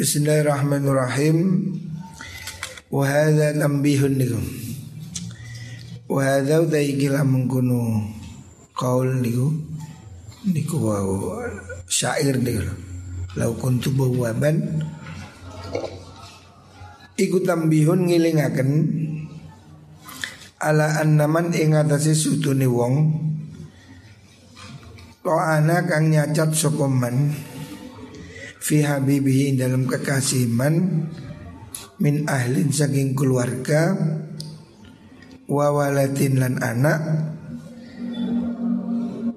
Bismillahirrahmanirrahim. Wa hadza tambihun niku. Wa hadza utaikila mengkono kaul niku niku wau syair niku. Lau kuntu bawaban Iku tambihun ngilingaken ala annaman ing atase sutune wong ana kang nyacat sapa man fi habibihi dalam kekasih man min ahlin saking keluarga wa waladin lan anak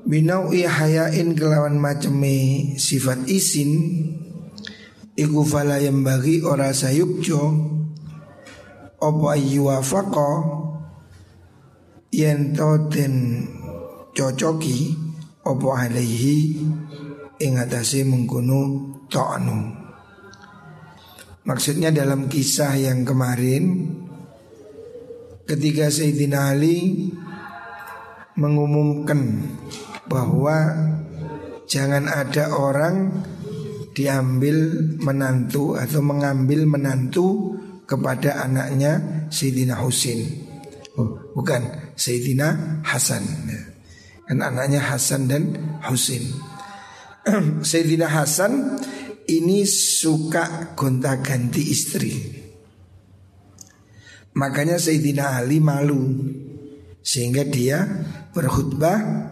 binau hayain kelawan maceme sifat isin iku fala yang bagi ora sayukjo opo ayyuwafaqa yen toten cocoki opo alaihi ing atase ta'nu. Maksudnya dalam kisah yang kemarin ketika Sayyidina Ali mengumumkan bahwa jangan ada orang diambil menantu atau mengambil menantu kepada anaknya Sayyidina Husin. Oh, bukan Sayyidina Hasan. Kan anaknya Hasan dan Husin. Sayyidina Hasan ini suka gonta-ganti istri. Makanya Sayyidina Ali malu sehingga dia berkhutbah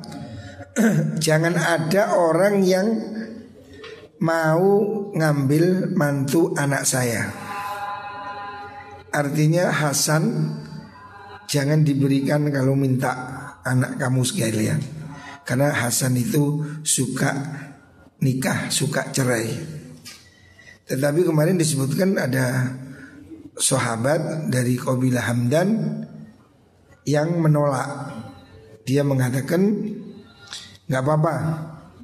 jangan ada orang yang mau ngambil mantu anak saya. Artinya Hasan jangan diberikan kalau minta anak kamu sekalian. Karena Hasan itu suka nikah, suka cerai. Tetapi kemarin disebutkan ada sahabat dari kabilah Hamdan yang menolak. Dia mengatakan nggak apa-apa,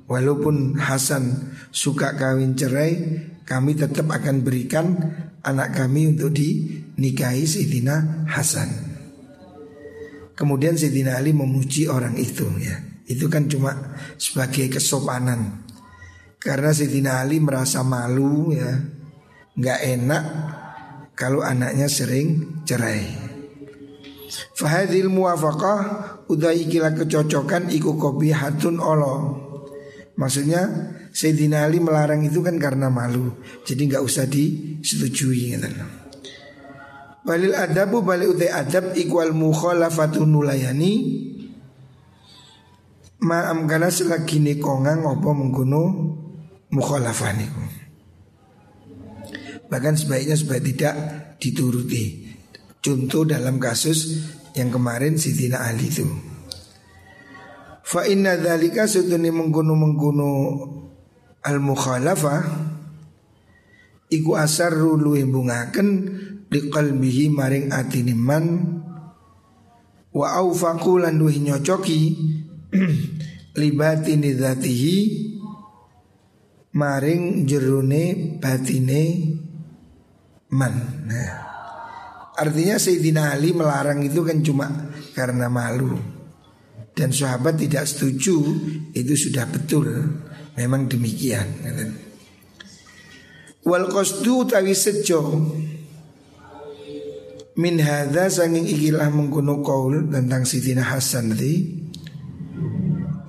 walaupun Hasan suka kawin cerai, kami tetap akan berikan anak kami untuk dinikahi Sayyidina Hasan. Kemudian Sayyidina Ali memuji orang itu ya. Itu kan cuma sebagai kesopanan. Karena Sayyidina Ali merasa malu ya. Nggak enak kalau anaknya sering cerai. Fahadil muwafaqah Udai kila kecocokan iku kopi hatun olo. Maksudnya Sayyidina Ali melarang itu kan karena malu. Jadi nggak usah disetujui gitu. Balil adabu balik utai adab ikwal mukhalafatu nulayani. Ma'am kana selagi kongang opo mengguno mukhalafah. Bahkan sebaiknya supaya tidak dituruti. Contoh dalam kasus yang kemarin Sidina Ali itu. Fa inna dzalika suduni mengguno mengguno al mukhalafah iku asar luwih bungaken di qalbihi maring atine man wa aufaqu lan nyocoki libatini dzatihi maring jerune batine man. Nah, artinya Sayyidina Ali melarang itu kan cuma karena malu. Dan sahabat tidak setuju itu sudah betul. Memang demikian. Wal qasdu tawi sejo min hadza sanging ikilah mengkono kaul tentang Sayyidina Hasan tadi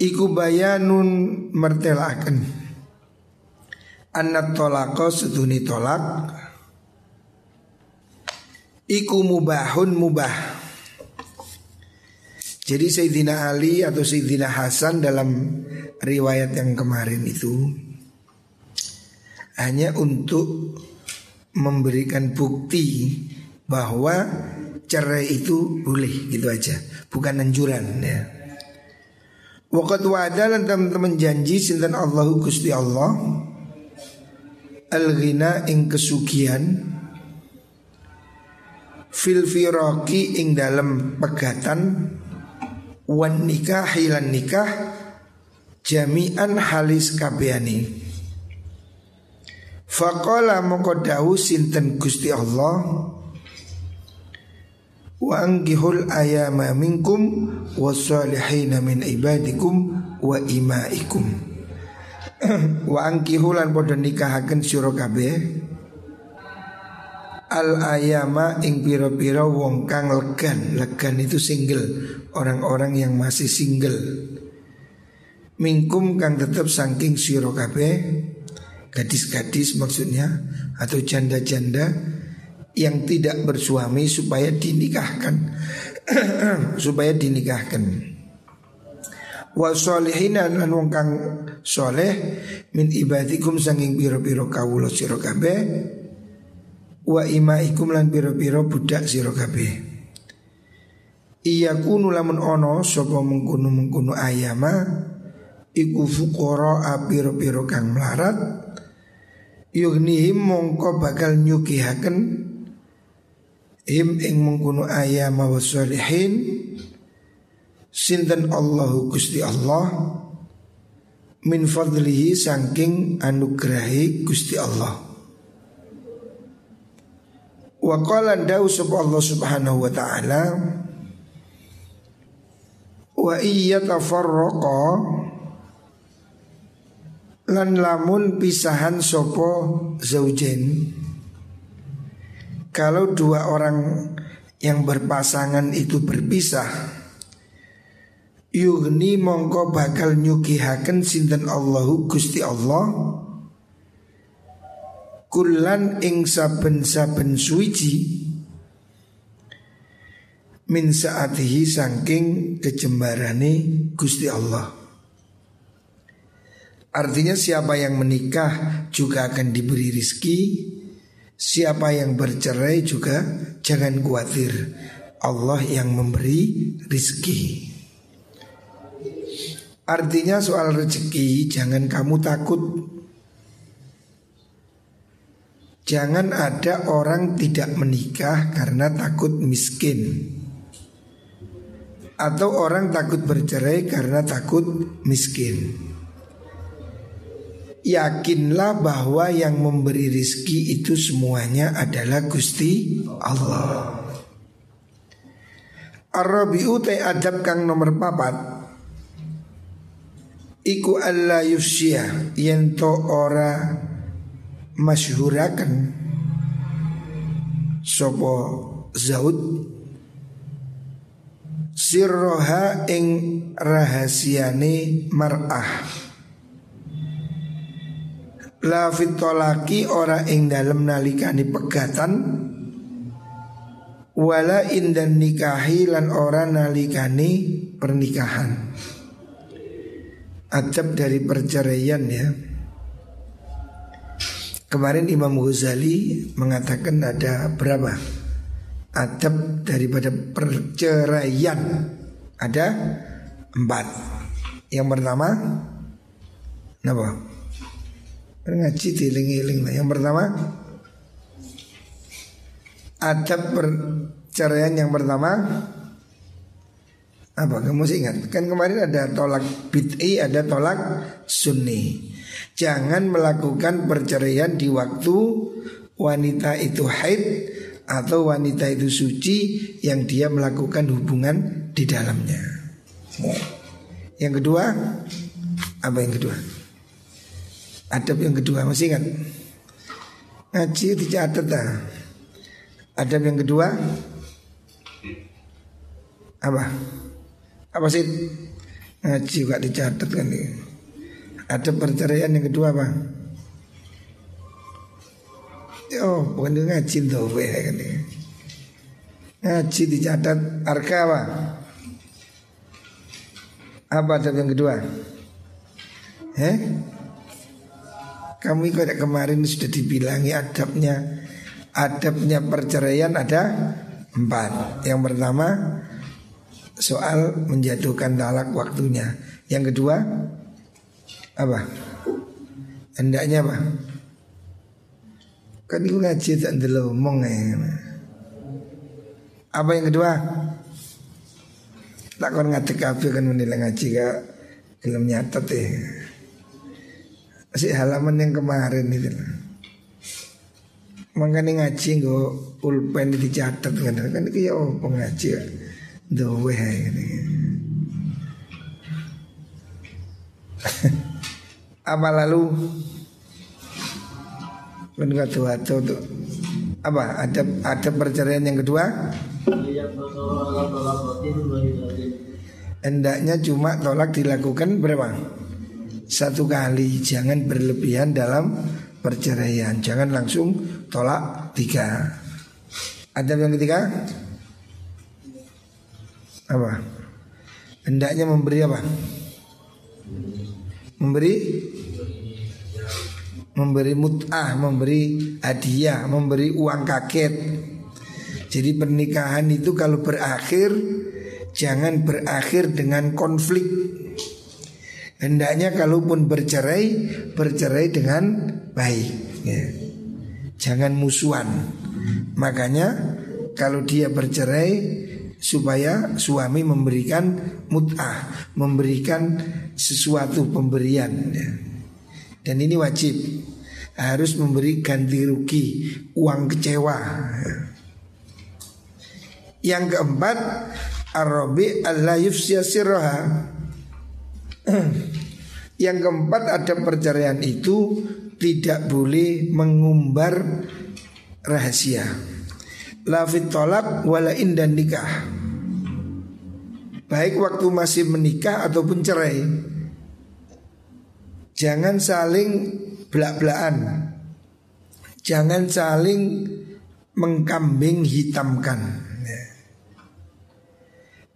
iku bayanun mertelaken Anat tolako seduni tolak. Iku mubahun mubah. Jadi Sayyidina Ali atau Sayyidina Hasan dalam riwayat yang kemarin itu Hanya untuk memberikan bukti bahwa cerai itu boleh gitu aja. Bukan anjuran ya. Wakat wa'ada teman-teman janji Sintan Allahu Gusti Allah al-ghina ing kesugihan. Fil firaqi ing dalam pegatan. Wan nikah hilan nikah. Jami'an halis kabehane. Faqala mongko dawu sinten Gusti Allah? Wa angkihul ayama minkum Wasalihina min ibadikum Wa imaikum wa angkihulan podo nikahaken sira kabeh. Al ayama ing piro-piro wong kang legan. Legan itu single. Orang-orang yang masih single. Mingkum kang tetap saking siro kabe gadis-gadis maksudnya atau janda-janda yang tidak bersuami supaya dinikahkan. Supaya dinikahkan. Wa solihin lan wong kang soleh min ibadikum sanging piro-piro kawula sira kabeh wa imaikum lan piro-piro budak sira kabeh. Iya kunu lamun ono sapa mengkunu mengkunu ayama iku fuqara piro-piro kang melarat yugnihim mongko bakal nyukihaken him ing mengkunu ayama wa solihin Sinten Allahu Gusti Allah Min fadlihi sangking anugrahi Gusti Allah. Wa qala dawu Allah subhanahu wa ta'ala Wa iya tafarraqa Lan lamun pisahan sopo zaujen Kalau dua orang yang berpasangan itu berpisah Yugni mongko bakal nyugihaken sinten Allahu Gusti Allah? Kulan ing saben-saben suwiji Min saatihi sangking kejembarane Gusti Allah. Artinya siapa yang menikah juga akan diberi rizki Siapa yang bercerai juga jangan khawatir. Allah yang memberi rizki Artinya soal rezeki jangan kamu takut. Jangan ada orang tidak menikah karena takut miskin. Atau orang takut bercerai karena takut miskin. Yakinlah bahwa yang memberi rizki itu semuanya adalah Gusti Allah. Ar-Rabi'u adab kang nomor papat Iku alla yufsya Yento ora masyhurakan Sopo zaud? Sirroha ing rahasiane mar'ah. La fitolaki ora ing dalem nalikani pegatan. Wala indan nikahi lan ora nalikani pernikahan adab dari perceraian ya. Kemarin Imam Ghazali mengatakan ada berapa adab daripada perceraian ada empat. Yang pertama, apa? Ngaji diling-iling Yang pertama, adab perceraian yang pertama apa kamu masih ingat? Kan kemarin ada tolak bid'i, ada tolak sunni. Jangan melakukan perceraian di waktu wanita itu haid atau wanita itu suci yang dia melakukan hubungan di dalamnya. Yang kedua, apa yang kedua? Adab yang kedua masih ingat? Ngaji dicatat dah. Adab yang kedua apa? Apa sih? Ngaji juga dicatat kan nih. Ada perceraian yang kedua apa? Oh, bukan ngaji tuh kan nih. Ngaji dicatat arka apa? Apa adab yang kedua? Eh? Kamu ikut kemarin sudah dibilangi adabnya Adabnya perceraian ada empat Yang pertama soal menjatuhkan talak waktunya. Yang kedua apa? Hendaknya apa? Kan itu ngaji tak ngomong ya. Apa yang kedua? Tak kon ngaji kafe kan menilai ngaji gak belum nyatet ya. Masih halaman yang kemarin itu lah. Ngaji gue pulpen dicatat kan kan itu ya oh pengaji Dowe ini. Apa lalu Kan tuh tuh Apa? Ada ada perceraian yang kedua? Hendaknya cuma tolak dilakukan berapa? Satu kali Jangan berlebihan dalam perceraian Jangan langsung tolak tiga Ada yang ketiga? Apa? Hendaknya memberi apa? Memberi memberi mut'ah, memberi hadiah, memberi uang kaget. Jadi pernikahan itu kalau berakhir jangan berakhir dengan konflik. Hendaknya kalaupun bercerai, bercerai dengan baik. Ya. Jangan musuhan. Makanya kalau dia bercerai supaya suami memberikan mut'ah, memberikan sesuatu pemberian. Ya. Dan ini wajib harus memberi ganti rugi uang kecewa. Yang keempat Arabi Allah yufsya Yang keempat ada perceraian itu tidak boleh mengumbar rahasia. Lafit tolak wala dan nikah. Baik waktu masih menikah ataupun cerai. Jangan saling belak-belakan. Jangan saling mengkambing hitamkan. Ya.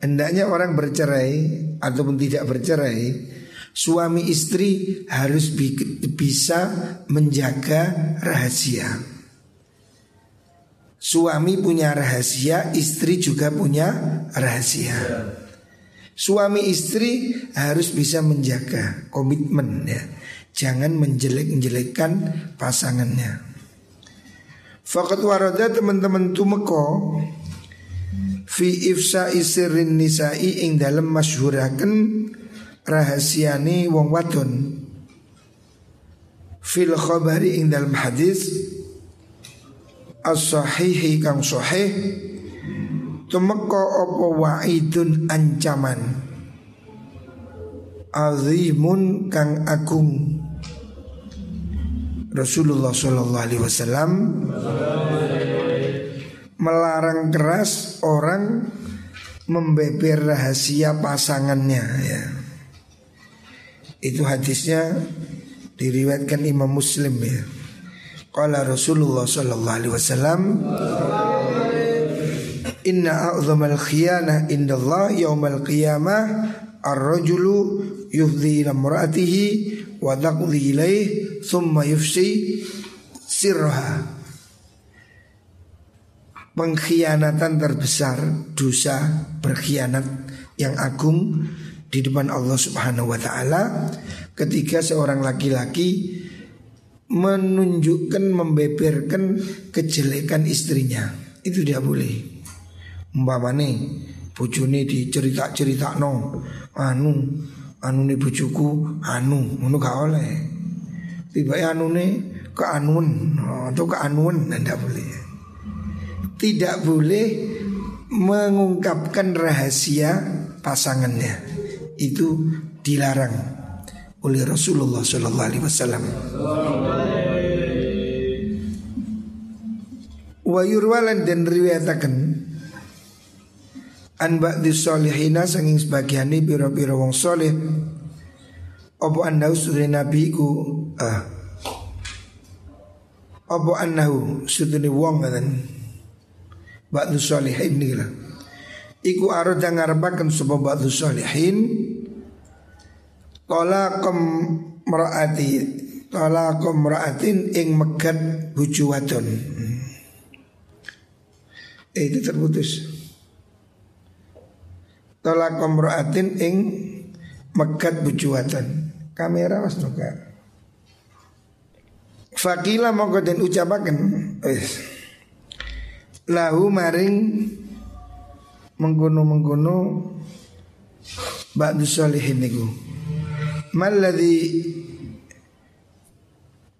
Hendaknya orang bercerai ataupun tidak bercerai, suami istri harus bi bisa menjaga rahasia. Suami punya rahasia, istri juga punya rahasia. Suami istri harus bisa menjaga komitmen ya. Jangan menjelek-jelekkan pasangannya. Fakat warada teman-teman tumeko fi ifsa isirin nisa'i ing dalam masyhuraken rahasiane wong wadon fil khabari ing dalam hadis as-sahihi kang sahih Tumeka apa wa'idun ancaman Azimun kang agung Rasulullah Shallallahu Alaihi Wasallam melarang keras orang membeber rahasia pasangannya ya. Itu hadisnya diriwayatkan Imam Muslim ya. Qala Rasulullah Shallallahu Alaihi Wasallam Inna a'zamal khiyana indallah yaumal qiyamah Ar-rajulu yufdi ila muratihi wa taqdi ilaih thumma yufsi sirha Pengkhianatan terbesar dosa berkhianat yang agung di depan Allah Subhanahu wa taala ketika seorang laki-laki menunjukkan membeberkan kejelekan istrinya. Itu tidak boleh. Umpamane bojone dicerita-cerita no anu anu nih bojoku anu ngono gak oleh. Tiba anu nih keanun atau keanuan tidak boleh. Tidak boleh mengungkapkan rahasia pasangannya. Itu dilarang oleh Rasulullah Shallallahu Alaihi Wasallam. Wa yurwalan dan riwayatakan an ba'di solihina sanging sebagiane pira-pira wong soleh apa annahu sudri nabi ku ah apa annahu sudri wong ngaten ba'du solihin niki iku arada ngarepaken sapa ba'du solihin talaqam meraati talaqam meraatin ing megat wadon. Hmm. eh, itu terputus. Tolak komroatin ing megat bujuatan Kamera was nuka Fakila mongko den ucapaken. Lahu maring menggono-menggono ba'du salihin niku malladzi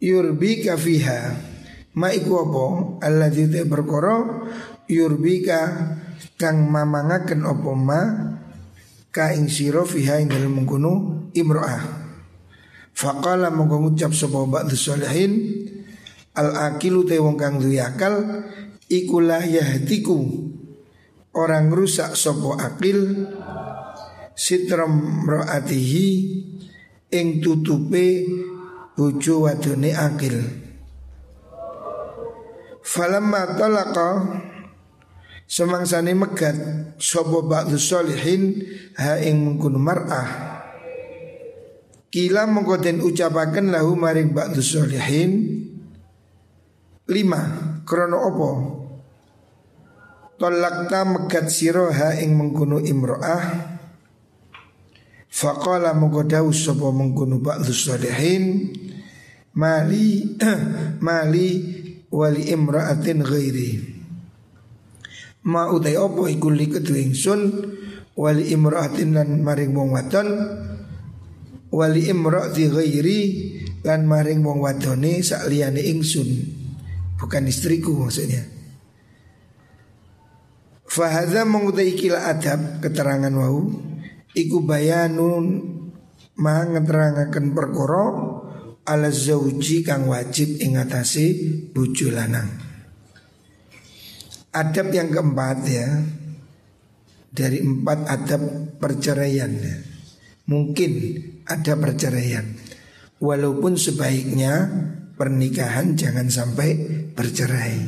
yurbika fiha? Ma iku apa? Alladzi te perkara yurbika kang mamangaken apa ma ka ing sira fiha ing dalem mengkono imro'ah. Faqala mongko ngucap sapa ba'du salihin Al akilu te wong kang duwe akal iku la yahtiku orang rusak sopo akil sitram roatihi ing tutupe bojo wadone akil. Falamma talaqa semangsane megat sapa ba'du solihin? Ha ing mengkun mar'ah. Kila mengkoden ucapaken lahu maring ba'du solihin. Lima Krono opo? Tolakta megat siroha ing mengkunu imro'ah Faqala mengkodau sopo mengkunu ba'du solihin Mali Mali wali imra'atin ghairi. Ma utai opo ikuli kedu ingsun? Wali imra'atin lan maring wong wadon. Wali imra'ati ghairi lan maring wong wadone sak liyane ingsun. Bukan istriku maksudnya. Fahadha mengutai kila adab keterangan wau Iku bayanun ma ngeterangaken perkara ala zauji kang wajib ingatasi bojo lanang. Adab yang keempat ya dari empat adab perceraian ya. Mungkin ada perceraian Walaupun sebaiknya pernikahan jangan sampai bercerai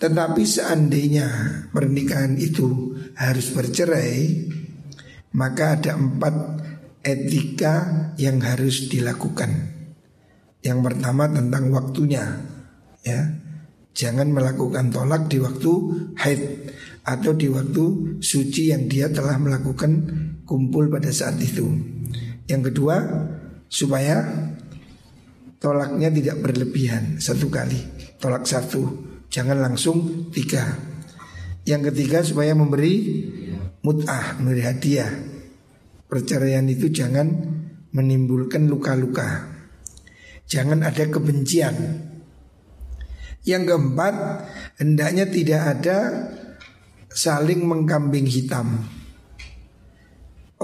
Tetapi seandainya pernikahan itu harus bercerai Maka ada empat etika yang harus dilakukan. Yang pertama tentang waktunya ya. Jangan melakukan tolak di waktu haid Atau di waktu suci yang dia telah melakukan kumpul pada saat itu. Yang kedua supaya tolaknya tidak berlebihan satu kali. Tolak satu jangan langsung tiga. Yang ketiga supaya memberi mut'ah memberi hadiah perceraian itu jangan menimbulkan luka-luka jangan ada kebencian yang keempat hendaknya tidak ada saling mengkambing hitam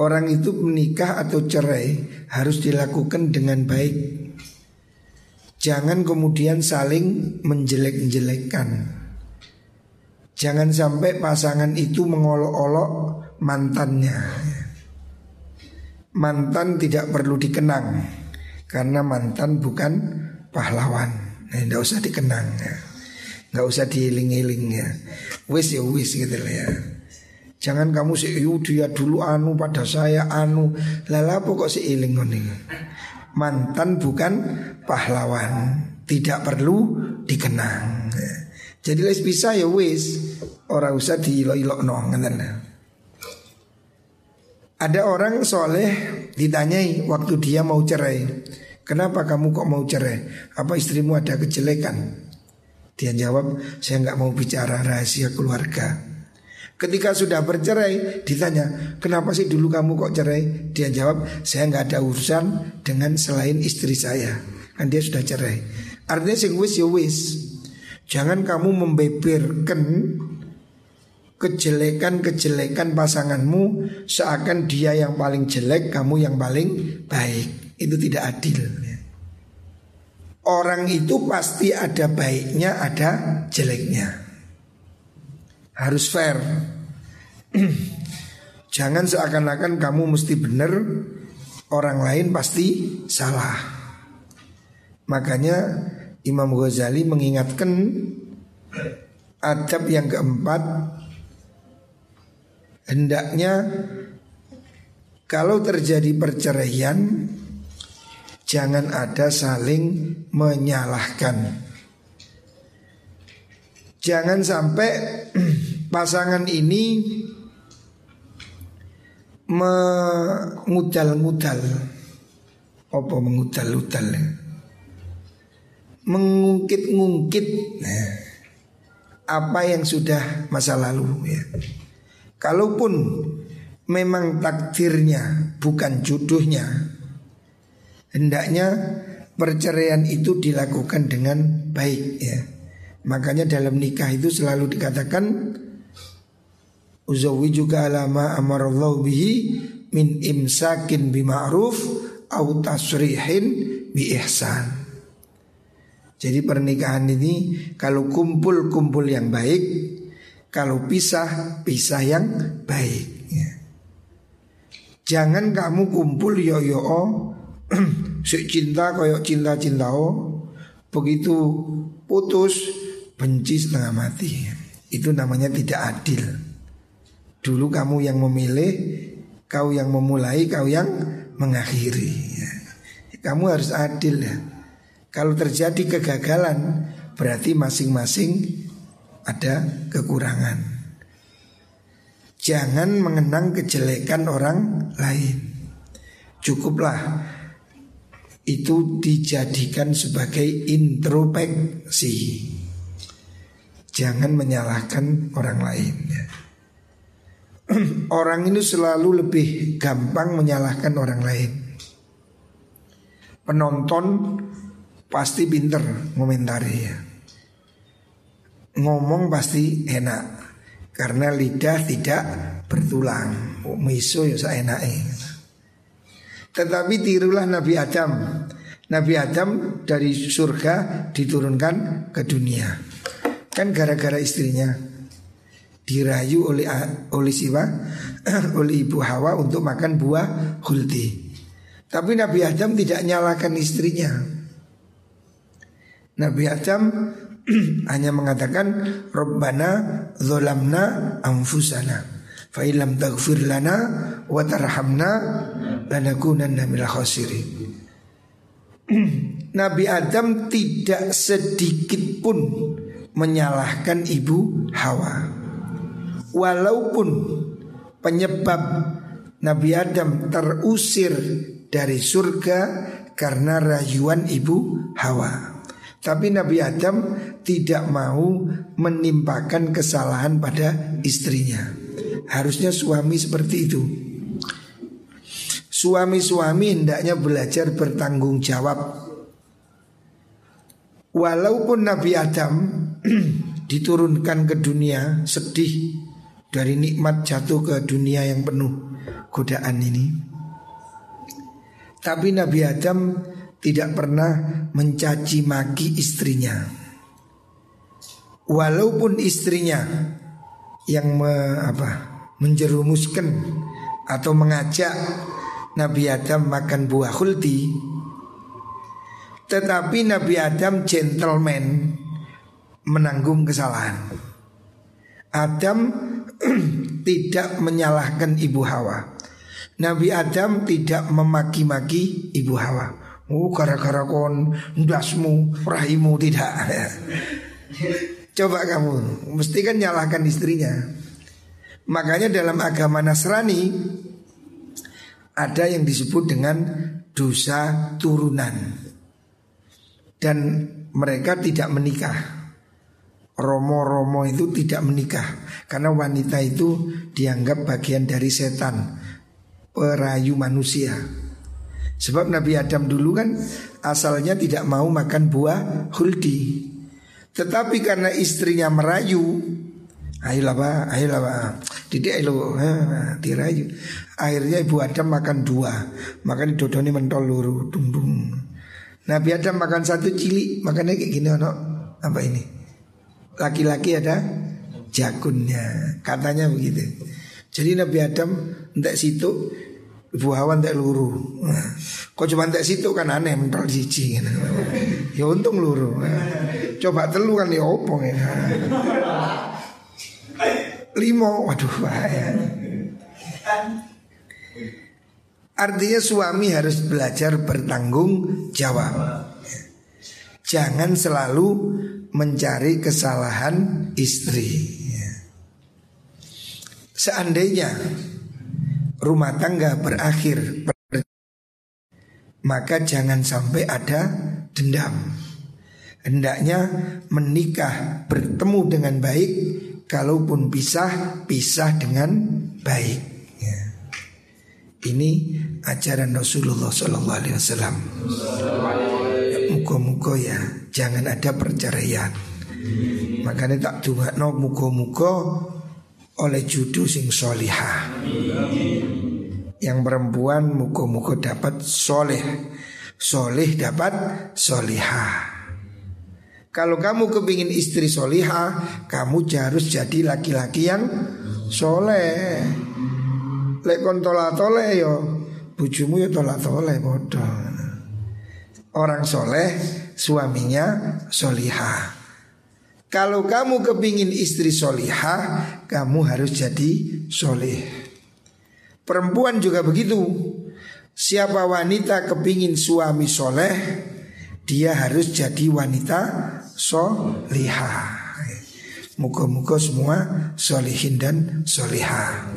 orang itu menikah atau cerai harus dilakukan dengan baik. Jangan kemudian saling menjelek-jelekkan. Jangan sampai pasangan itu mengolok-olok mantannya. Mantan tidak perlu dikenang karena mantan bukan pahlawan. Nah, tidak usah dikenang ya. Nggak usah diiling-iling ya. Wis ya wis gitu ya. Jangan kamu si dia dulu anu pada saya anu Lala pokok si iling Mantan bukan pahlawan Tidak perlu dikenang Jadi les bisa ya wis Orang usah diilok-ilok no Ada orang soleh ditanyai waktu dia mau cerai Kenapa kamu kok mau cerai? Apa istrimu ada kejelekan? Dia jawab, saya nggak mau bicara rahasia keluarga. Ketika sudah bercerai ditanya kenapa sih dulu kamu kok cerai Dia jawab saya nggak ada urusan dengan selain istri saya Kan dia sudah cerai Artinya sing wis ya wis Jangan kamu membeberkan kejelekan-kejelekan pasanganmu Seakan dia yang paling jelek kamu yang paling baik Itu tidak adil Orang itu pasti ada baiknya ada jeleknya harus fair. Jangan seakan-akan kamu mesti benar, orang lain pasti salah. Makanya Imam Ghazali mengingatkan adab yang keempat. Hendaknya kalau terjadi perceraian jangan ada saling menyalahkan. Jangan sampai pasangan ini mengudal-ngudal. Apa mengudal-udal mengungkit-ngungkit nah, apa yang sudah masa lalu ya. Kalaupun memang takdirnya bukan jodohnya hendaknya perceraian itu dilakukan dengan baik ya. Makanya dalam nikah itu selalu dikatakan juga alama amarallahu bihi min imsakin bima'ruf au tasrihin bi ihsan. Jadi pernikahan ini kalau kumpul-kumpul yang baik, kalau pisah, pisah yang baik. Ya. Jangan kamu kumpul yo yo si cinta koyok cinta cinta oh, begitu putus benci setengah mati. Itu namanya tidak adil. Dulu kamu yang memilih, kau yang memulai, kau yang mengakhiri. Ya. Kamu harus adil ya. Kalau terjadi kegagalan berarti masing-masing ada kekurangan. Jangan mengenang kejelekan orang lain. Cukuplah itu dijadikan sebagai introspeksi. Jangan menyalahkan orang lain. orang ini selalu lebih gampang menyalahkan orang lain. Penonton pasti pinter ngomentari ya. Ngomong pasti enak karena lidah tidak bertulang. Oh, miso ya seenaknya. Tetapi tirulah Nabi Adam. Nabi Adam dari surga diturunkan ke dunia. Kan gara-gara istrinya dirayu oleh oleh siapa? oleh ibu Hawa untuk makan buah hulti. Tapi Nabi Adam tidak nyalakan istrinya. Nabi Adam hanya mengatakan Rabbana zolamna anfusana fa illam taghfir lana wa tarhamna lanakunanna minal khasirin. Nabi Adam tidak sedikit pun menyalahkan ibu Hawa. Walaupun penyebab Nabi Adam terusir dari surga karena rayuan ibu Hawa tapi Nabi Adam tidak mau menimpakan kesalahan pada istrinya. Harusnya suami seperti itu. Suami-suami hendaknya belajar bertanggung jawab. Walaupun Nabi Adam diturunkan ke dunia sedih dari nikmat jatuh ke dunia yang penuh godaan ini. Tapi Nabi Adam tidak pernah mencaci maki istrinya. Walaupun istrinya yang me, apa, menjerumuskan atau mengajak Nabi Adam makan buah khuldi, tetapi Nabi Adam gentleman menanggung kesalahan. Adam tidak menyalahkan ibu Hawa. Nabi Adam tidak memaki-maki ibu Hawa. Oh gara-gara kon ndasmu rahimu tidak. Coba kamu Mesti kan nyalahkan istrinya. Makanya dalam agama Nasrani Ada yang disebut dengan dosa turunan. Dan mereka tidak menikah. Romo-romo itu tidak menikah. Karena wanita itu dianggap bagian dari setan Perayu manusia Sebab Nabi Adam dulu kan asalnya tidak mau makan buah huldi. Tetapi karena istrinya merayu, ayolah pak, ayolah pak, tidak ayo, dirayu. Akhirnya ibu Adam makan dua, makan dodoni mentol luru, tumbung. Nabi Adam makan satu cili, makannya kayak gini ono apa ini? Laki-laki ada jagunnya, katanya begitu. Jadi Nabi Adam entek situ Ibu Hawa tak luru. Kok cuma tak situ kan aneh mental siji. Ya untung luru. Coba telu kan ya opong ya. Limo, waduh bahaya. Artinya suami harus belajar bertanggung jawab. Jangan selalu mencari kesalahan istri. Seandainya rumah tangga berakhir maka jangan sampai ada dendam. Hendaknya menikah bertemu dengan baik, kalaupun pisah, pisah dengan baik. Ya. Ini ajaran Rasulullah Sallallahu Alaihi Wasallam. Muka-muka ya, jangan ada perceraian. Makanya tak tuh no muka-muka oleh judu sing solihah. Yang perempuan muko-muko dapat soleh, soleh dapat solihah. Kalau kamu kepingin istri soliha Kamu harus jadi laki-laki yang soleh Lek kon tola tole yo Bujumu yo tola tole bodoh Orang soleh suaminya soliha Kalau kamu kepingin istri soliha Kamu harus jadi soleh Perempuan juga begitu. Siapa wanita kepingin suami soleh Dia harus jadi wanita solihah. Muka-muka semua solihin dan solihah